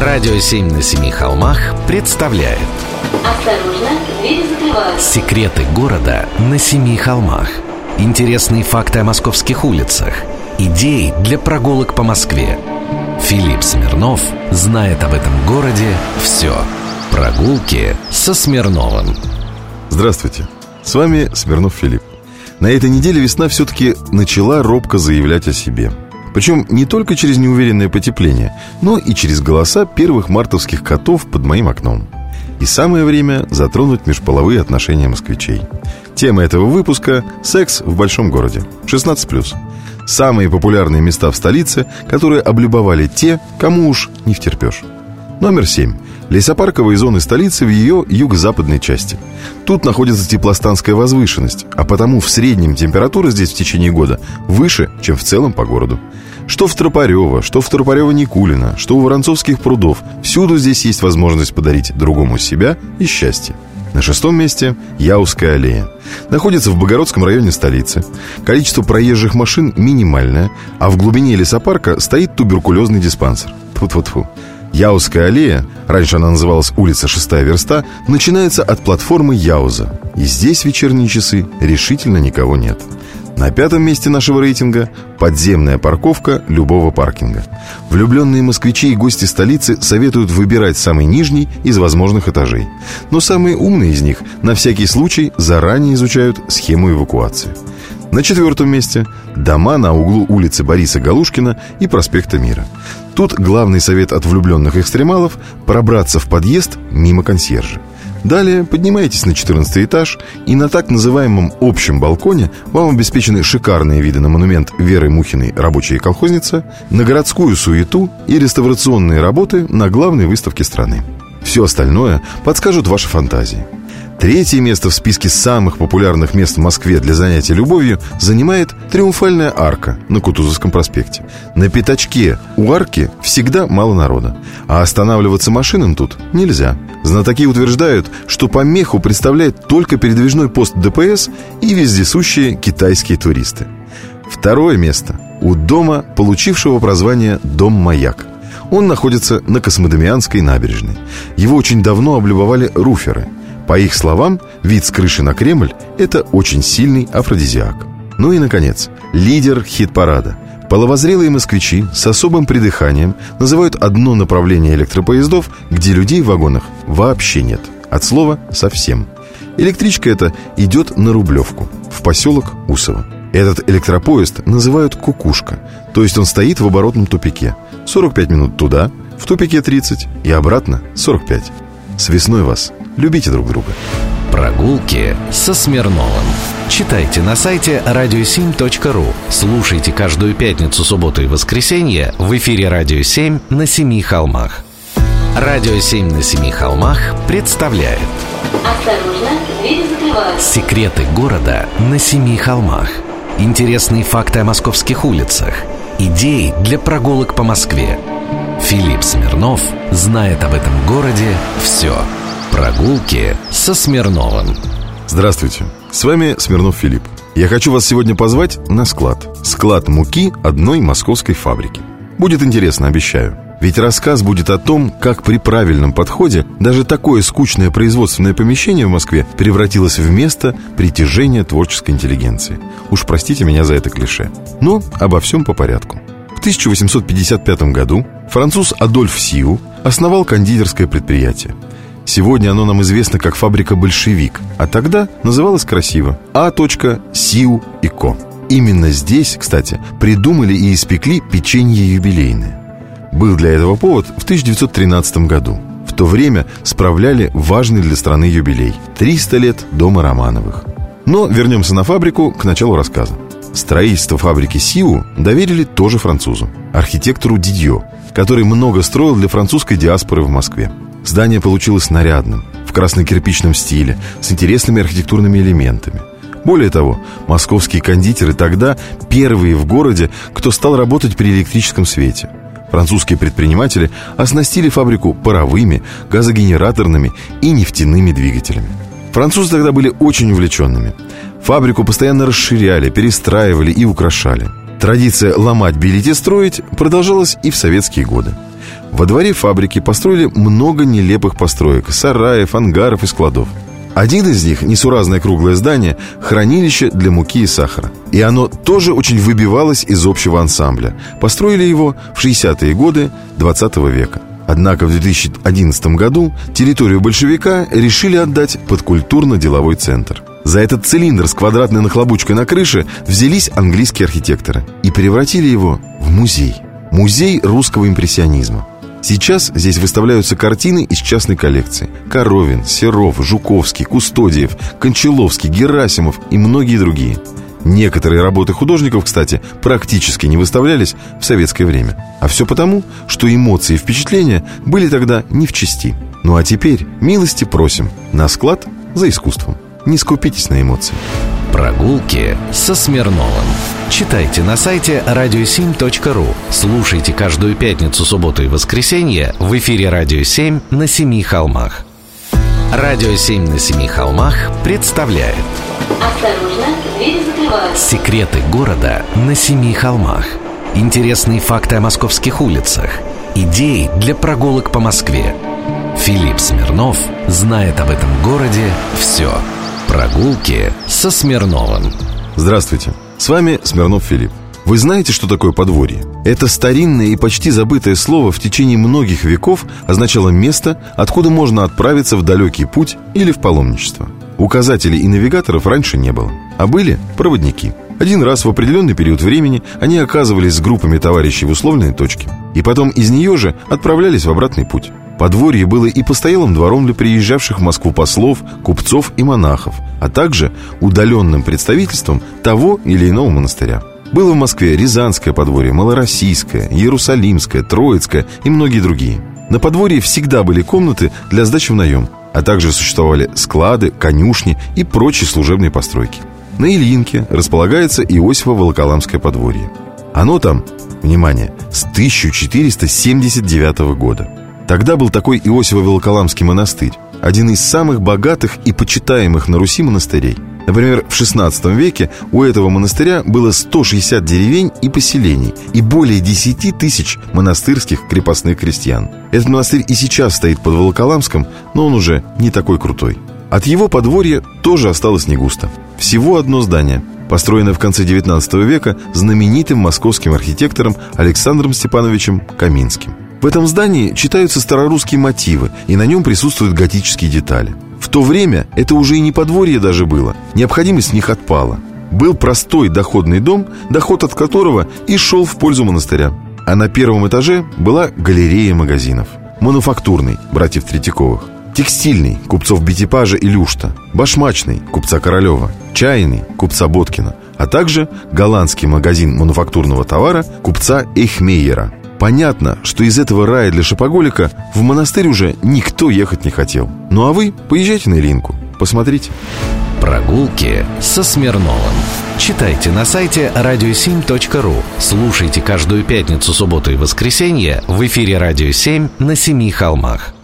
Радио «Семь на семи холмах» представляет. Осторожно, двери закрываются. Секреты города на семи холмах. Интересные факты о московских улицах. Идеи для прогулок по Москве. Филипп Смирнов знает об этом городе все Прогулки со Смирновым. Здравствуйте, с вами Смирнов Филипп. На этой неделе весна все-таки начала робко заявлять о себе – причем не только через неуверенное потепление, но и через голоса первых мартовских котов под моим окном. И самое время затронуть межполовые отношения москвичей. Тема этого выпуска – секс в большом городе. 16+. Самые популярные места в столице, которые облюбовали те, кому уж не втерпешь. Номер 7. Лесопарковые зоны столицы в ее юго-западной части. Тут находится теплостанская возвышенность, а потому в среднем температура здесь в течение года выше, чем в целом по городу. Что в Тропарево, что в Тропарево-Никулино, что у Воронцовских прудов Всюду здесь есть возможность подарить другому себя и счастье на шестом месте Яузская аллея. Находится в Богородском районе столицы. Количество проезжих машин минимальное, а в глубине лесопарка стоит туберкулезный диспансер. Тьфу-тьфу-тьфу. Яузская аллея, раньше она называлась улица Шестая Верста, начинается от платформы Яуза. И здесь в вечерние часы решительно никого нет. На пятом месте нашего рейтинга подземная парковка любого паркинга. Влюбленные москвичи и гости столицы советуют выбирать самый нижний из возможных этажей. Но самые умные из них на всякий случай заранее изучают схему эвакуации. На четвертом месте дома на углу улицы Бориса Галушкина и проспекта Мира. Тут главный совет от влюбленных экстремалов – пробраться в подъезд мимо консьержа. Далее поднимаетесь на 14 этаж, и на так называемом общем балконе вам обеспечены шикарные виды на монумент Веры Мухиной «Рабочая колхозница», на городскую суету и реставрационные работы на главной выставке страны. Все остальное подскажут ваши фантазии – Третье место в списке самых популярных мест в Москве для занятия любовью занимает Триумфальная арка на Кутузовском проспекте. На пятачке у арки всегда мало народа, а останавливаться машинам тут нельзя. Знатоки утверждают, что помеху представляет только передвижной пост ДПС и вездесущие китайские туристы. Второе место у дома, получившего прозвание «Дом-маяк». Он находится на Космодемианской набережной. Его очень давно облюбовали руферы – по их словам, вид с крыши на Кремль – это очень сильный афродизиак. Ну и, наконец, лидер хит-парада. Половозрелые москвичи с особым придыханием называют одно направление электропоездов, где людей в вагонах вообще нет. От слова «совсем». Электричка эта идет на Рублевку, в поселок Усово. Этот электропоезд называют «кукушка», то есть он стоит в оборотном тупике. 45 минут туда, в тупике 30 и обратно 45. С весной вас! Любите друг друга. Прогулки со Смирновым. Читайте на сайте radio7.ru. Слушайте каждую пятницу, субботу и воскресенье в эфире «Радио 7» на Семи холмах. «Радио 7» на Семи холмах представляет Осторожно, двери закрываются. Секреты города на Семи холмах. Интересные факты о московских улицах. Идеи для прогулок по Москве. Филипп Смирнов знает об этом городе все. Прогулки со Смирновым. Здравствуйте, с вами Смирнов Филипп. Я хочу вас сегодня позвать на склад. Склад муки одной московской фабрики. Будет интересно, обещаю. Ведь рассказ будет о том, как при правильном подходе даже такое скучное производственное помещение в Москве превратилось в место притяжения творческой интеллигенции. Уж простите меня за это клише. Но обо всем по порядку. В 1855 году француз Адольф Сиу основал кондитерское предприятие. Сегодня оно нам известно как фабрика «Большевик», а тогда называлось красиво А. Сиу и Ко. Именно здесь, кстати, придумали и испекли печенье юбилейное. Был для этого повод в 1913 году. В то время справляли важный для страны юбилей – 300 лет дома Романовых. Но вернемся на фабрику к началу рассказа. Строительство фабрики Сиу доверили тоже французу, архитектору Дидьо, который много строил для французской диаспоры в Москве. Здание получилось нарядным, в красно-кирпичном стиле, с интересными архитектурными элементами. Более того, московские кондитеры тогда первые в городе, кто стал работать при электрическом свете. Французские предприниматели оснастили фабрику паровыми, газогенераторными и нефтяными двигателями. Французы тогда были очень увлеченными. Фабрику постоянно расширяли, перестраивали и украшали. Традиция ломать, белить и строить продолжалась и в советские годы. Во дворе фабрики построили много нелепых построек, сараев, ангаров и складов. Один из них, несуразное круглое здание, хранилище для муки и сахара. И оно тоже очень выбивалось из общего ансамбля. Построили его в 60-е годы 20 века. Однако в 2011 году территорию большевика решили отдать под культурно-деловой центр. За этот цилиндр с квадратной нахлобучкой на крыше взялись английские архитекторы и превратили его в музей. Музей русского импрессионизма. Сейчас здесь выставляются картины из частной коллекции. Коровин, Серов, Жуковский, Кустодиев, Кончаловский, Герасимов и многие другие. Некоторые работы художников, кстати, практически не выставлялись в советское время. А все потому, что эмоции и впечатления были тогда не в чести. Ну а теперь милости просим на склад за искусством. Не скупитесь на эмоции. Прогулки со Смирновым. Читайте на сайте radio7.ru. Слушайте каждую пятницу, субботу и воскресенье в эфире «Радио 7» на Семи холмах. «Радио 7» на Семи холмах представляет Осторожно, двери закрываются. Секреты города на Семи холмах. Интересные факты о московских улицах. Идеи для прогулок по Москве. Филипп Смирнов знает об этом городе все. Прогулки со Смирновым. Здравствуйте, с вами Смирнов Филипп. Вы знаете, что такое подворье? Это старинное и почти забытое слово в течение многих веков означало место, откуда можно отправиться в далекий путь или в паломничество. Указателей и навигаторов раньше не было, а были проводники. Один раз в определенный период времени они оказывались с группами товарищей в условленной точке, и потом из нее же отправлялись в обратный путь. Подворье было и постоялым двором для приезжавших в Москву послов, купцов и монахов, а также удаленным представительством того или иного монастыря. Было в Москве Рязанское подворье, Малороссийское, Иерусалимское, Троицкое и многие другие. На подворье всегда были комнаты для сдачи в наем, а также существовали склады, конюшни и прочие служебные постройки. На Ильинке располагается Иосифово-Волоколамское подворье. Оно там, внимание, с 1479 года. Тогда был такой Иосифо-Волоколамский монастырь, один из самых богатых и почитаемых на Руси монастырей. Например, в XVI веке у этого монастыря было 160 деревень и поселений и более 10 тысяч монастырских крепостных крестьян. Этот монастырь и сейчас стоит под Волоколамском, но он уже не такой крутой. От его подворья тоже осталось не густо. Всего одно здание, построенное в конце XIX века знаменитым московским архитектором Александром Степановичем Каминским. В этом здании читаются старорусские мотивы, и на нем присутствуют готические детали. В то время это уже и не подворье даже было, необходимость в них отпала. Был простой доходный дом, доход от которого и шел в пользу монастыря. А на первом этаже была галерея магазинов. Мануфактурный, братьев Третьяковых. Текстильный, купцов Бетипажа и Люшта. Башмачный, купца Королева. Чайный, купца Боткина. А также голландский магазин мануфактурного товара купца Эйхмейера – Понятно, что из этого рая для шопоголика в монастырь уже никто ехать не хотел. Ну а вы поезжайте на Ильинку, посмотрите. Прогулки со Смирновым. Читайте на сайте radio7.ru. Слушайте каждую пятницу, субботу и воскресенье в эфире «Радио 7» на Семи холмах.